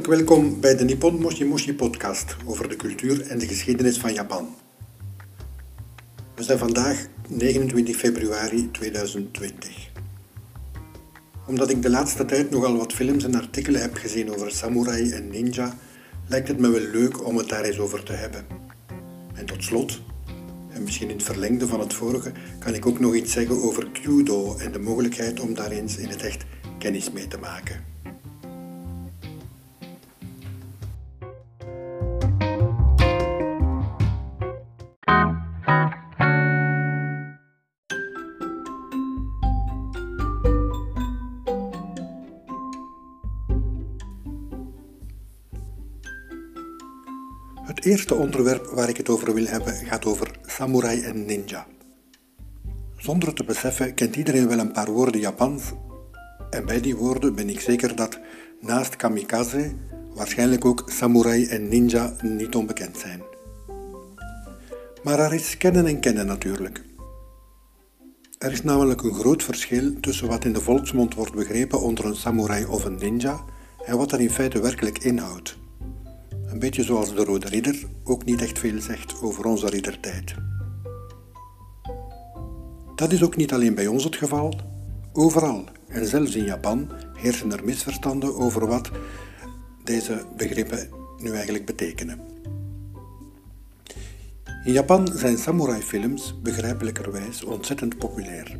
Welkom bij de Nippon Moshi Moshi podcast over de cultuur en de geschiedenis van Japan. We zijn vandaag 29 februari 2020. Omdat ik de laatste tijd nogal wat films en artikelen heb gezien over samurai en ninja, lijkt het me wel leuk om het daar eens over te hebben. En tot slot, en misschien in het verlengde van het vorige, kan ik ook nog iets zeggen over Kyudo en de mogelijkheid om daar eens in het echt kennis mee te maken. Eerste onderwerp waar ik het over wil hebben gaat over samurai en ninja. Zonder te beseffen kent iedereen wel een paar woorden Japans en bij die woorden ben ik zeker dat naast kamikaze waarschijnlijk ook samurai en ninja niet onbekend zijn. Maar er is kennen en kennen natuurlijk. Er is namelijk een groot verschil tussen wat in de volksmond wordt begrepen onder een samurai of een ninja en wat er in feite werkelijk inhoudt. Een beetje zoals de Rode Ridder ook niet echt veel zegt over onze riddertijd. Dat is ook niet alleen bij ons het geval. Overal, en zelfs in Japan, heersen er misverstanden over wat deze begrippen nu eigenlijk betekenen. In Japan zijn samurai-films begrijpelijkerwijs ontzettend populair.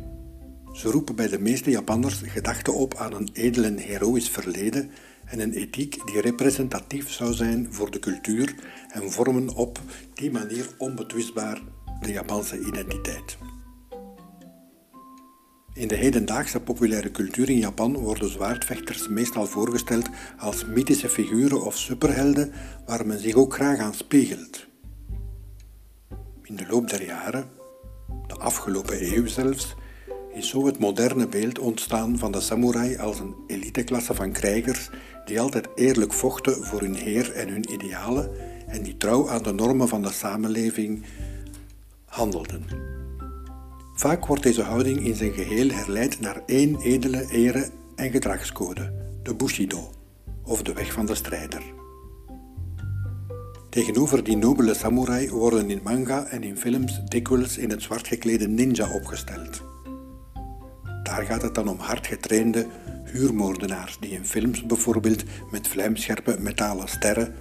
Ze roepen bij de meeste Japanners gedachten op aan een edel en heroïsch verleden en een ethiek die representatief zou zijn voor de cultuur en vormen op die manier onbetwistbaar de Japanse identiteit. In de hedendaagse populaire cultuur in Japan worden zwaardvechters meestal voorgesteld als mythische figuren of superhelden waar men zich ook graag aan spiegelt. In de loop der jaren, de afgelopen eeuw zelfs, is zo het moderne beeld ontstaan van de samurai als een eliteklasse van krijgers die altijd eerlijk vochten voor hun heer en hun idealen en die trouw aan de normen van de samenleving handelden. Vaak wordt deze houding in zijn geheel herleid naar één edele ere- en gedragscode, de Bushido, of de weg van de strijder. Tegenover die nobele samurai worden in manga en in films dikwijls in het zwart geklede ninja opgesteld. Daar gaat het dan om hardgetrainde huurmoordenaars die in films bijvoorbeeld met vlijmscherpe metalen sterren,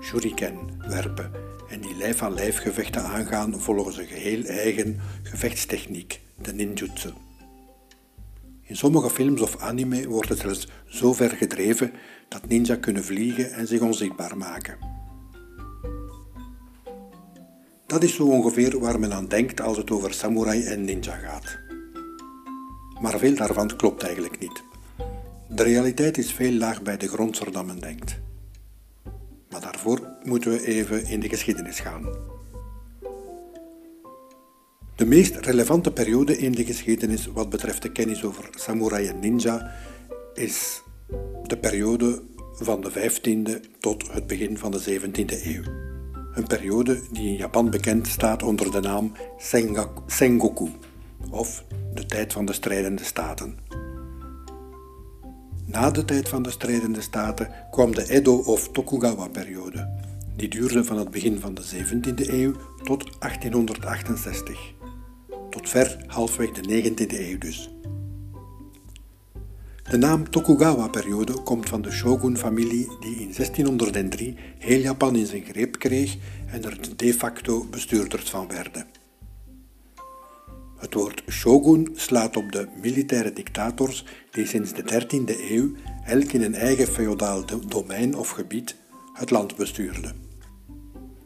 shuriken, werpen en die lijf aan lijf gevechten aangaan volgens een geheel eigen gevechtstechniek, de ninjutsu. In sommige films of anime wordt het zelfs zo ver gedreven dat ninja kunnen vliegen en zich onzichtbaar maken. Dat is zo ongeveer waar men aan denkt als het over samurai en ninja gaat. Maar veel daarvan klopt eigenlijk niet. De realiteit is veel laag bij de grond dan men denkt. Maar daarvoor moeten we even in de geschiedenis gaan. De meest relevante periode in de geschiedenis wat betreft de kennis over samurai en ninja is de periode van de 15e tot het begin van de 17e eeuw. Een periode die in Japan bekend staat onder de naam Sengoku, of de tijd van de strijdende staten. Na de tijd van de strijdende staten kwam de Edo- of Tokugawa-periode. Die duurde van het begin van de 17e eeuw tot 1868. Tot ver halfweg de 19e eeuw dus. De naam Tokugawa-periode komt van de shogun-familie die in 1603 heel Japan in zijn greep kreeg en er de facto bestuurders van werden. Het woord shogun slaat op de militaire dictators die sinds de 13e eeuw elk in een eigen feodaal domein of gebied het land bestuurden.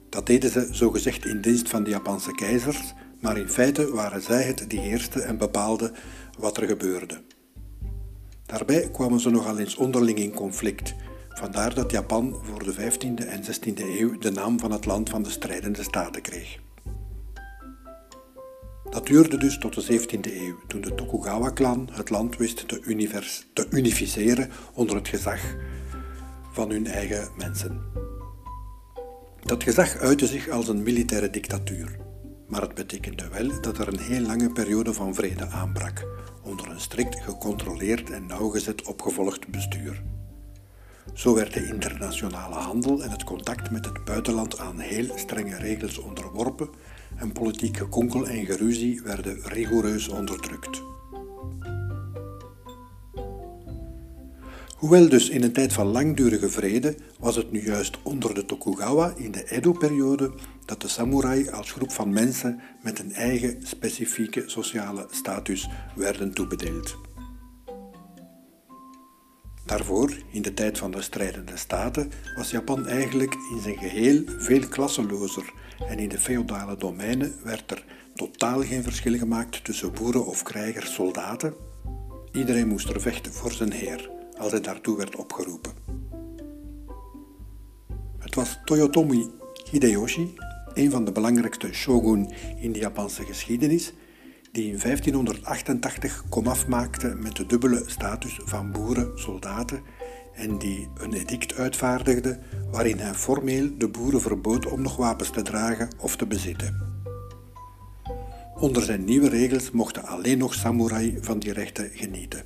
Dat deden ze zogezegd in dienst van de Japanse keizers, maar in feite waren zij het die heersten en bepaalden wat er gebeurde. Daarbij kwamen ze nogal eens onderling in conflict, vandaar dat Japan voor de 15e en 16e eeuw de naam van het land van de strijdende staten kreeg. Dat duurde dus tot de 17e eeuw, toen de Tokugawa-clan het land wist te, te unificeren onder het gezag van hun eigen mensen. Dat gezag uitte zich als een militaire dictatuur, maar het betekende wel dat er een heel lange periode van vrede aanbrak, onder een strikt gecontroleerd en nauwgezet opgevolgd bestuur. Zo werd de internationale handel en het contact met het buitenland aan heel strenge regels onderworpen en politiek gekonkel en geruzie werden rigoureus onderdrukt. Hoewel dus in een tijd van langdurige vrede was het nu juist onder de Tokugawa in de Edo-periode dat de samurai als groep van mensen met een eigen specifieke sociale status werden toebedeeld. Daarvoor, in de tijd van de strijdende staten, was Japan eigenlijk in zijn geheel veel klasselozer en in de feodale domeinen werd er totaal geen verschil gemaakt tussen boeren of krijgers, soldaten. Iedereen moest er vechten voor zijn heer als hij daartoe werd opgeroepen. Het was Toyotomi Hideyoshi, een van de belangrijkste shogun in de Japanse geschiedenis, die in 1588 komaf maakte met de dubbele status van boeren, soldaten en die een edict uitvaardigde waarin hij formeel de boeren verbood om nog wapens te dragen of te bezitten. Onder zijn nieuwe regels mochten alleen nog samurai van die rechten genieten.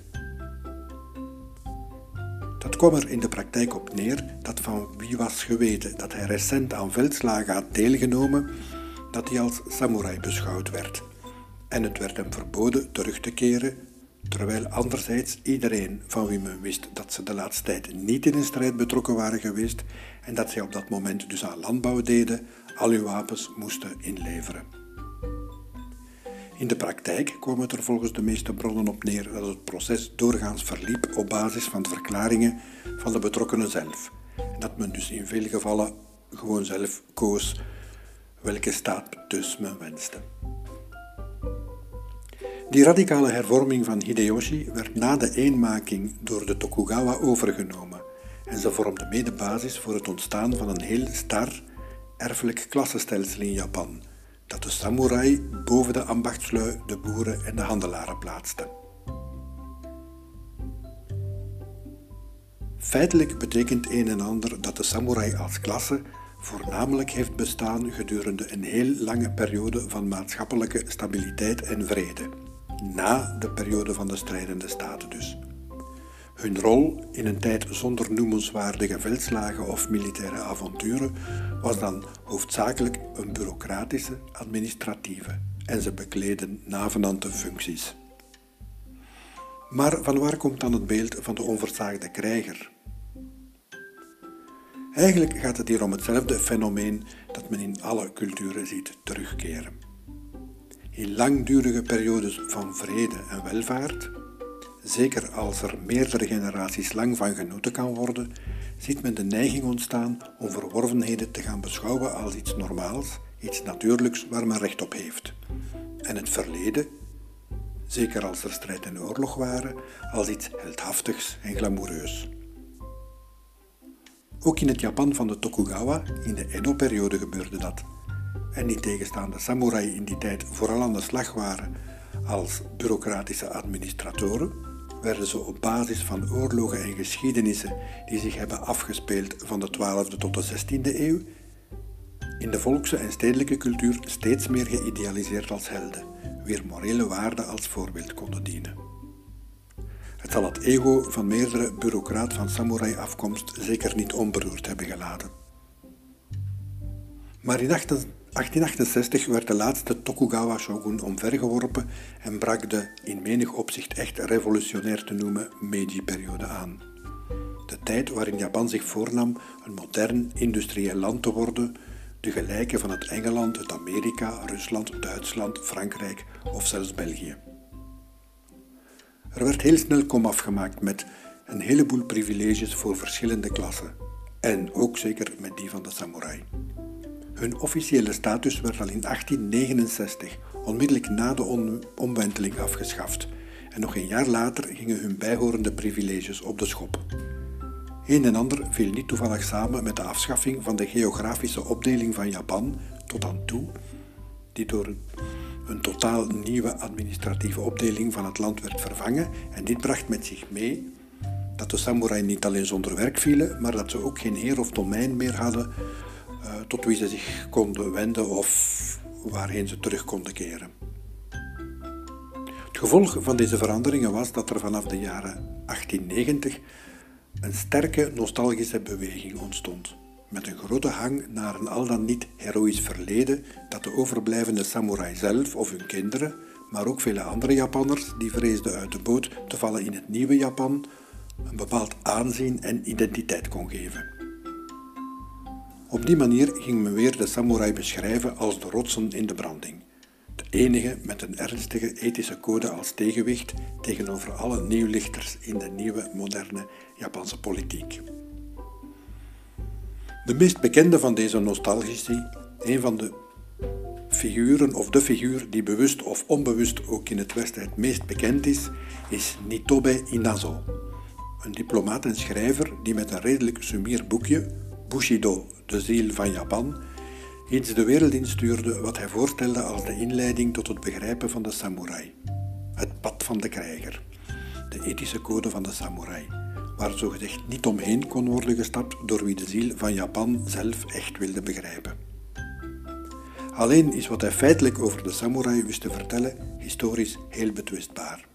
Dat kwam er in de praktijk op neer dat van wie was geweten dat hij recent aan veldslagen had deelgenomen, dat hij als samurai beschouwd werd. En het werd hem verboden terug te keren, terwijl anderzijds iedereen van wie men wist dat ze de laatste tijd niet in een strijd betrokken waren geweest en dat zij op dat moment dus aan landbouw deden, al hun wapens moesten inleveren. In de praktijk kwam het er volgens de meeste bronnen op neer dat het proces doorgaans verliep op basis van de verklaringen van de betrokkenen zelf. En dat men dus in veel gevallen gewoon zelf koos welke staat dus men wenste. Die radicale hervorming van Hideyoshi werd na de eenmaking door de Tokugawa overgenomen en ze vormde mede basis voor het ontstaan van een heel star erfelijk klassenstelsel in Japan dat de samurai boven de ambachtslui, de boeren en de handelaren plaatste. Feitelijk betekent een en ander dat de samurai als klasse voornamelijk heeft bestaan gedurende een heel lange periode van maatschappelijke stabiliteit en vrede, na de periode van de strijdende staten dus. Hun rol in een tijd zonder noemenswaardige veldslagen of militaire avonturen was dan hoofdzakelijk een bureaucratische, administratieve en ze bekleden navenante functies. Maar van waar komt dan het beeld van de onversaagde krijger? Eigenlijk gaat het hier om hetzelfde fenomeen dat men in alle culturen ziet terugkeren. In langdurige periodes van vrede en welvaart zeker als er meerdere generaties lang van genoten kan worden, ziet men de neiging ontstaan om verworvenheden te gaan beschouwen als iets normaals, iets natuurlijks waar men recht op heeft. En het verleden, zeker als er strijd en oorlog waren, als iets heldhaftigs en glamoureus. Ook in het Japan van de Tokugawa, in de Edo-periode, gebeurde dat. En niet tegenstaande samurai in die tijd vooral aan de slag waren als bureaucratische administratoren, werden ze op basis van oorlogen en geschiedenissen die zich hebben afgespeeld van de 12e tot de 16e eeuw, in de volkse en stedelijke cultuur steeds meer geïdealiseerd als helden, wier morele waarden als voorbeeld konden dienen. Het zal het ego van meerdere bureaucraat van samurai-afkomst zeker niet onberoerd hebben gelaten. Maar in 1868 werd de laatste Tokugawa-shogun omvergeworpen en brak de in menig opzicht echt revolutionair te noemen Meiji-periode aan. De tijd waarin Japan zich voornam een modern industrieel land te worden, de gelijke van het Engeland, het Amerika, Rusland, Duitsland, Frankrijk of zelfs België. Er werd heel snel komaf gemaakt met een heleboel privileges voor verschillende klassen en ook zeker met die van de samurai. Hun officiële status werd al in 1869, onmiddellijk na de omwenteling, afgeschaft. En nog een jaar later gingen hun bijhorende privileges op de schop. Een en ander viel niet toevallig samen met de afschaffing van de geografische opdeling van Japan tot dan toe, die door een totaal nieuwe administratieve opdeling van het land werd vervangen. En dit bracht met zich mee dat de samurai niet alleen zonder werk vielen, maar dat ze ook geen heer of domein meer hadden tot wie ze zich konden wenden of waarheen ze terug konden keren. Het gevolg van deze veranderingen was dat er vanaf de jaren 1890 een sterke nostalgische beweging ontstond, met een grote hang naar een al dan niet heroïsch verleden dat de overblijvende samurai zelf of hun kinderen, maar ook vele andere Japanners die vreesden uit de boot te vallen in het nieuwe Japan, een bepaald aanzien en identiteit kon geven. Op die manier ging men weer de samurai beschrijven als de rotsen in de branding. De enige met een ernstige ethische code als tegenwicht tegenover alle nieuwlichters in de nieuwe moderne Japanse politiek. De meest bekende van deze nostalgici, een van de figuren of de figuur die bewust of onbewust ook in het Westen het meest bekend is, is Nitobe Inazo, een diplomaat en schrijver die met een redelijk sumier boekje, Bushido, de ziel van Japan, iets de wereld instuurde wat hij voorstelde als de inleiding tot het begrijpen van de samurai. Het pad van de krijger, de ethische code van de samurai, waar zogezegd niet omheen kon worden gestapt door wie de ziel van Japan zelf echt wilde begrijpen. Alleen is wat hij feitelijk over de samurai wist te vertellen historisch heel betwistbaar.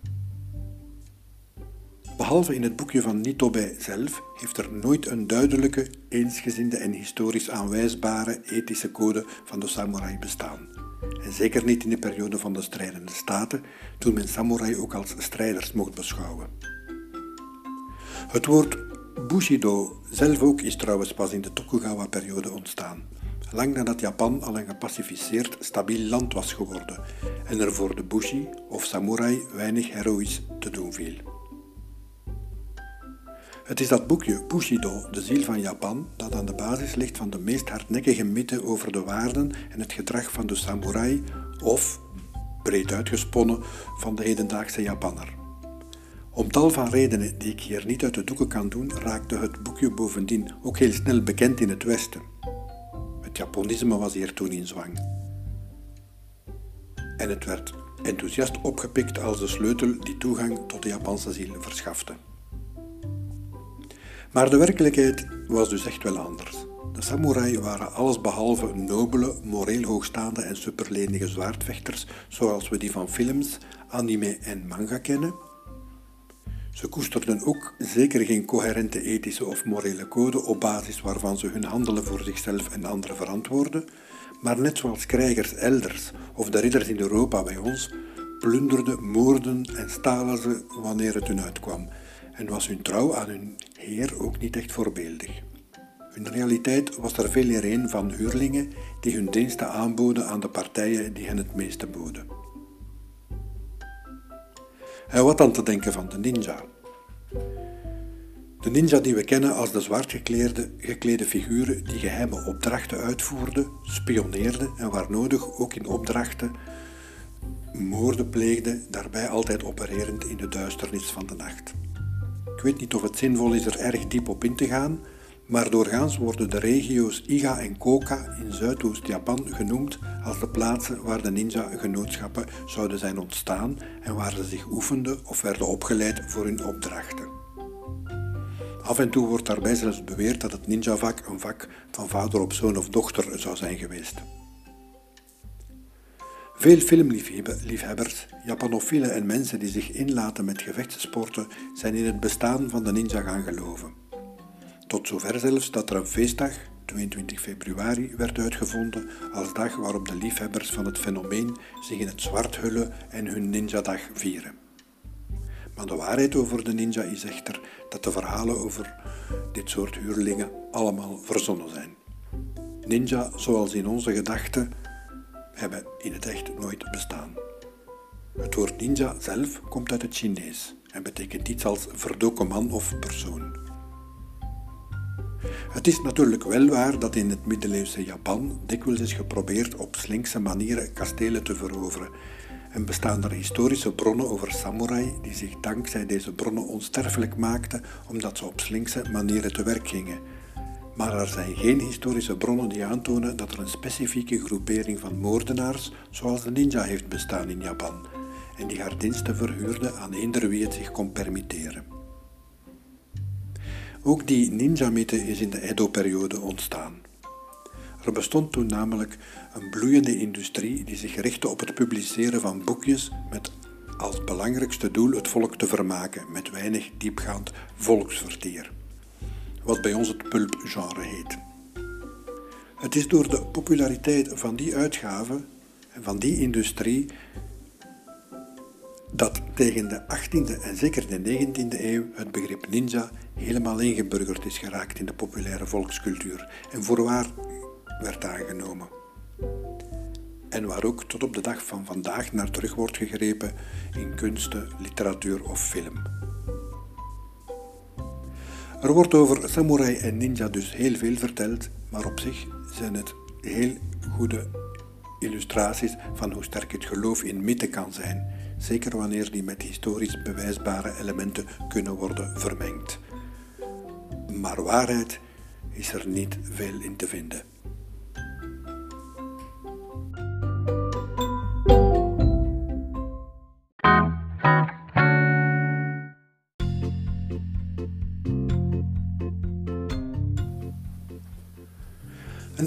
Behalve in het boekje van Nitobe zelf heeft er nooit een duidelijke, eensgezinde en historisch aanwijsbare ethische code van de samurai bestaan. En zeker niet in de periode van de strijdende staten, toen men samurai ook als strijders mocht beschouwen. Het woord Bushido zelf ook is trouwens pas in de Tokugawa-periode ontstaan, lang nadat Japan al een gepacificeerd, stabiel land was geworden en er voor de Bushi of samurai weinig heroïs te doen viel. Het is dat boekje Bushido, de ziel van Japan, dat aan de basis ligt van de meest hardnekkige mythe over de waarden en het gedrag van de samurai of, breed uitgesponnen, van de hedendaagse Japanner. Om tal van redenen die ik hier niet uit de doeken kan doen, raakte het boekje bovendien ook heel snel bekend in het Westen. Het Japonisme was hier toen in zwang. En het werd enthousiast opgepikt als de sleutel die toegang tot de Japanse ziel verschafte. Maar de werkelijkheid was dus echt wel anders. De samurai waren allesbehalve nobele, moreel hoogstaande en superlenige zwaardvechters zoals we die van films, anime en manga kennen. Ze koesterden ook zeker geen coherente ethische of morele code op basis waarvan ze hun handelen voor zichzelf en anderen verantwoorden, maar net zoals krijgers elders of de ridders in Europa bij ons, plunderden, moorden en stalen ze wanneer het hun uitkwam en was hun trouw aan hun heer ook niet echt voorbeeldig. In realiteit was er veel een van huurlingen die hun diensten aanboden aan de partijen die hen het meeste boden. En wat dan te denken van de ninja? De ninja die we kennen als de zwart geklede, geklede figuren die geheime opdrachten uitvoerden, spioneerden en waar nodig ook in opdrachten moorden pleegden, daarbij altijd opererend in de duisternis van de nacht. Ik weet niet of het zinvol is er erg diep op in te gaan, maar doorgaans worden de regio's Iga en Koka in Zuidoost-Japan genoemd als de plaatsen waar de ninja-genootschappen zouden zijn ontstaan en waar ze zich oefenden of werden opgeleid voor hun opdrachten. Af en toe wordt daarbij zelfs beweerd dat het ninja-vak een vak van vader op zoon of dochter zou zijn geweest. Veel filmliefhebbers, Japanofielen en mensen die zich inlaten met gevechtssporten zijn in het bestaan van de ninja gaan geloven. Tot zover zelfs dat er een feestdag, 22 februari, werd uitgevonden als dag waarop de liefhebbers van het fenomeen zich in het zwart hullen en hun ninja-dag vieren. Maar de waarheid over de ninja is echter dat de verhalen over dit soort huurlingen allemaal verzonnen zijn. Ninja, zoals in onze gedachten, hebben in het echt nooit bestaan. Het woord ninja zelf komt uit het Chinees en betekent iets als verdoken man of persoon. Het is natuurlijk wel waar dat in het middeleeuwse Japan dikwijls is geprobeerd op slinkse manieren kastelen te veroveren en bestaan er historische bronnen over samurai die zich dankzij deze bronnen onsterfelijk maakten omdat ze op slinkse manieren te werk gingen maar er zijn geen historische bronnen die aantonen dat er een specifieke groepering van moordenaars zoals de ninja heeft bestaan in Japan en die haar diensten verhuurde aan eender wie het zich kon permitteren. Ook die ninja-mythe is in de Edo-periode ontstaan. Er bestond toen namelijk een bloeiende industrie die zich richtte op het publiceren van boekjes met als belangrijkste doel het volk te vermaken met weinig diepgaand volksvertier. Wat bij ons het pulpgenre heet. Het is door de populariteit van die uitgave en van die industrie dat tegen de 18e en zeker de 19e eeuw het begrip ninja helemaal ingeburgerd is geraakt in de populaire volkscultuur en voorwaar werd aangenomen. En waar ook tot op de dag van vandaag naar terug wordt gegrepen in kunsten, literatuur of film. Er wordt over samurai en ninja dus heel veel verteld, maar op zich zijn het heel goede illustraties van hoe sterk het geloof in mythe kan zijn, zeker wanneer die met historisch bewijsbare elementen kunnen worden vermengd. Maar waarheid is er niet veel in te vinden.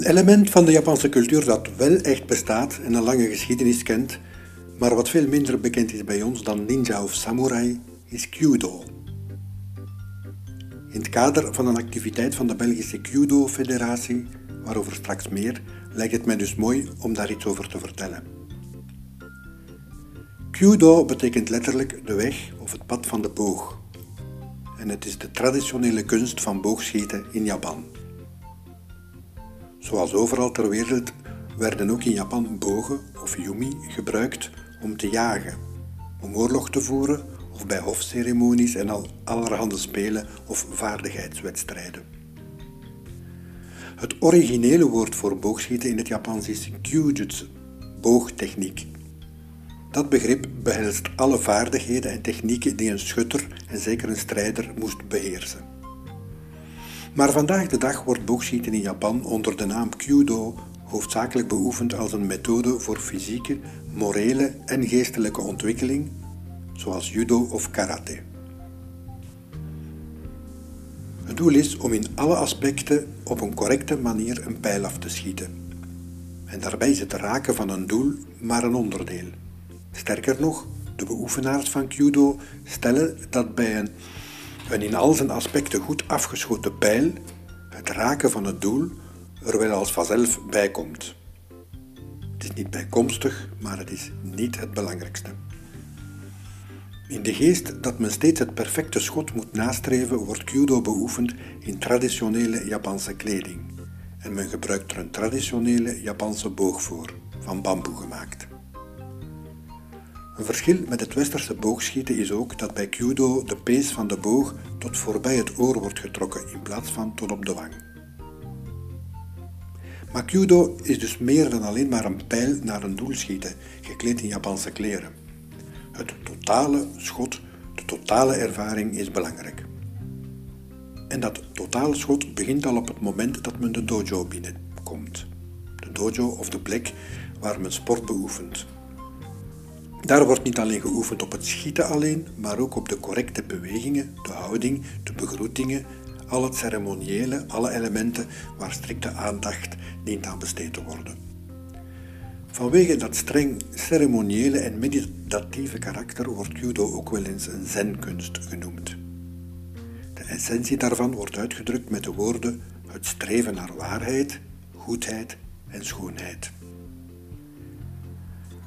Een element van de Japanse cultuur dat wel echt bestaat en een lange geschiedenis kent, maar wat veel minder bekend is bij ons dan ninja of samurai, is Kyudo. In het kader van een activiteit van de Belgische Kyudo-federatie, waarover straks meer, lijkt het mij dus mooi om daar iets over te vertellen. Kyudo betekent letterlijk de weg of het pad van de boog. En het is de traditionele kunst van boogschieten in Japan. Zoals overal ter wereld werden ook in Japan bogen of yumi gebruikt om te jagen, om oorlog te voeren of bij hofceremonies en al allerhande spelen of vaardigheidswedstrijden. Het originele woord voor boogschieten in het Japans is kyujutsu, boogtechniek. Dat begrip behelst alle vaardigheden en technieken die een schutter en zeker een strijder moest beheersen. Maar vandaag de dag wordt boogschieten in Japan onder de naam Kyudo hoofdzakelijk beoefend als een methode voor fysieke, morele en geestelijke ontwikkeling, zoals judo of karate. Het doel is om in alle aspecten op een correcte manier een pijl af te schieten. En daarbij is het raken van een doel maar een onderdeel. Sterker nog, de beoefenaars van Kyudo stellen dat bij een een in al zijn aspecten goed afgeschoten pijl, het raken van het doel, er wel als vanzelf bij komt. Het is niet bijkomstig, maar het is niet het belangrijkste. In de geest dat men steeds het perfecte schot moet nastreven, wordt Kyudo beoefend in traditionele Japanse kleding. En men gebruikt er een traditionele Japanse boog voor, van bamboe gemaakt. Een verschil met het westerse boogschieten is ook dat bij Kyudo de pees van de boog tot voorbij het oor wordt getrokken in plaats van tot op de wang. Maar Kyudo is dus meer dan alleen maar een pijl naar een doel schieten, gekleed in Japanse kleren. Het totale schot, de totale ervaring is belangrijk. En dat totale schot begint al op het moment dat men de dojo binnenkomt. De dojo of de plek waar men sport beoefent. Daar wordt niet alleen geoefend op het schieten alleen, maar ook op de correcte bewegingen, de houding, de begroetingen, al het ceremoniële, alle elementen waar strikte aandacht dient aan besteed te worden. Vanwege dat streng ceremoniële en meditatieve karakter wordt judo ook wel eens een zenkunst genoemd. De essentie daarvan wordt uitgedrukt met de woorden het streven naar waarheid, goedheid en schoonheid.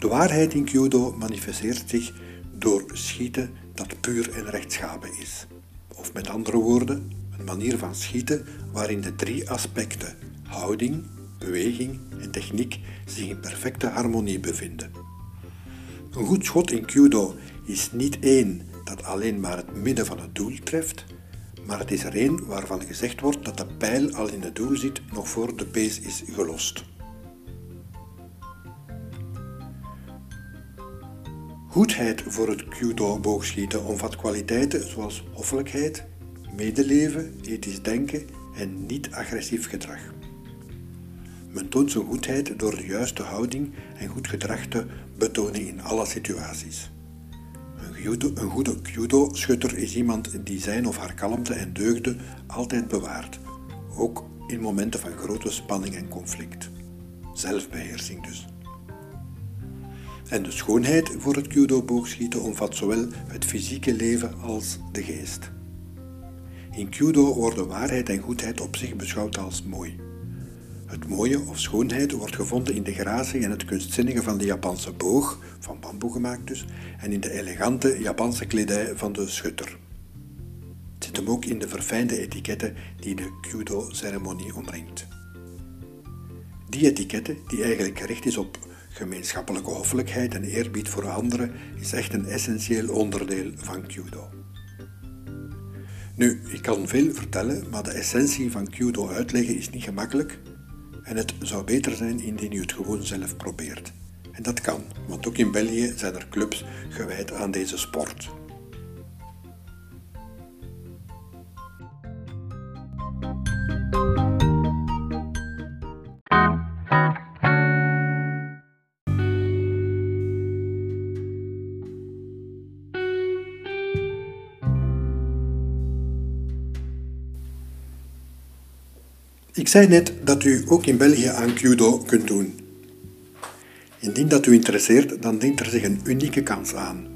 De waarheid in Kyudo manifesteert zich door schieten dat puur en rechtschapen is. Of met andere woorden, een manier van schieten waarin de drie aspecten houding, beweging en techniek zich in perfecte harmonie bevinden. Een goed schot in Kyudo is niet één dat alleen maar het midden van het doel treft, maar het is er één waarvan gezegd wordt dat de pijl al in het doel zit nog voor de pees is gelost. Goedheid voor het Kyudo-boogschieten omvat kwaliteiten zoals hoffelijkheid, medeleven, ethisch denken en niet-agressief gedrag. Men toont zijn goedheid door de juiste houding en goed gedrag te betonen in alle situaties. Een, goede Kyudo-schutter is iemand die zijn of haar kalmte en deugden altijd bewaart, ook in momenten van grote spanning en conflict. Zelfbeheersing dus. En de schoonheid voor het judo-boogschieten omvat zowel het fysieke leven als de geest. In Kyudo worden waarheid en goedheid op zich beschouwd als mooi. Het mooie of schoonheid wordt gevonden in de gratie en het kunstzinnige van de Japanse boog, van bamboe gemaakt dus, en in de elegante Japanse kledij van de schutter. Het zit hem ook in de verfijnde etiketten die de Kyudo-ceremonie omringt. Die etiketten, die eigenlijk gericht is op gemeenschappelijke hoffelijkheid en eerbied voor anderen, is echt een essentieel onderdeel van Kyudo. Nu, ik kan veel vertellen, maar de essentie van Kyudo uitleggen is niet gemakkelijk en het zou beter zijn indien u het gewoon zelf probeert. En dat kan, want ook in België zijn er clubs gewijd aan deze sport. Ik zei net dat u ook in België aan Kyudo kunt doen. Indien dat u interesseert, dan dient er zich een unieke kans aan.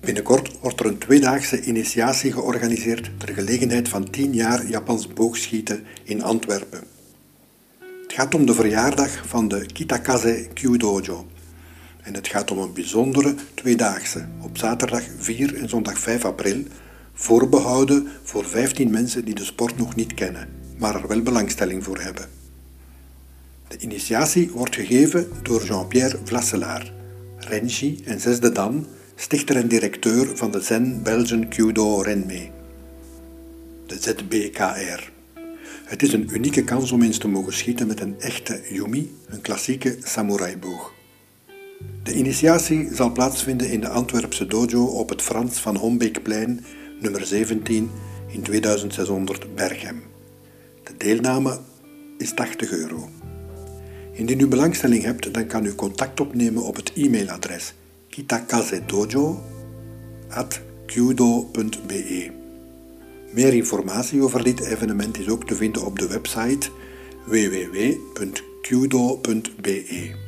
Binnenkort wordt er een tweedaagse initiatie georganiseerd ter gelegenheid van 10 jaar Japans boogschieten in Antwerpen. Het gaat om de verjaardag van de Kitakaze Kyudojo. En het gaat om een bijzondere tweedaagse op zaterdag 4 en zondag 5 april, voorbehouden voor 15 mensen die de sport nog niet kennen maar er wel belangstelling voor hebben. De initiatie wordt gegeven door Jean-Pierre Vlasselaar, Renji en zesde dan, stichter en directeur van de Zen Belgian Kyudo Renmei, de ZBKR. Het is een unieke kans om eens te mogen schieten met een echte yumi, een klassieke samuraiboog. De initiatie zal plaatsvinden in de Antwerpse dojo op het Frans van Hombeekplein, nummer 17, in 2600 Berghem. De deelname is 80 euro. Indien u belangstelling hebt, dan kan u contact opnemen op het e-mailadres kitakazedojo.kyudo.be. Meer informatie over dit evenement is ook te vinden op de website www.kyudo.be.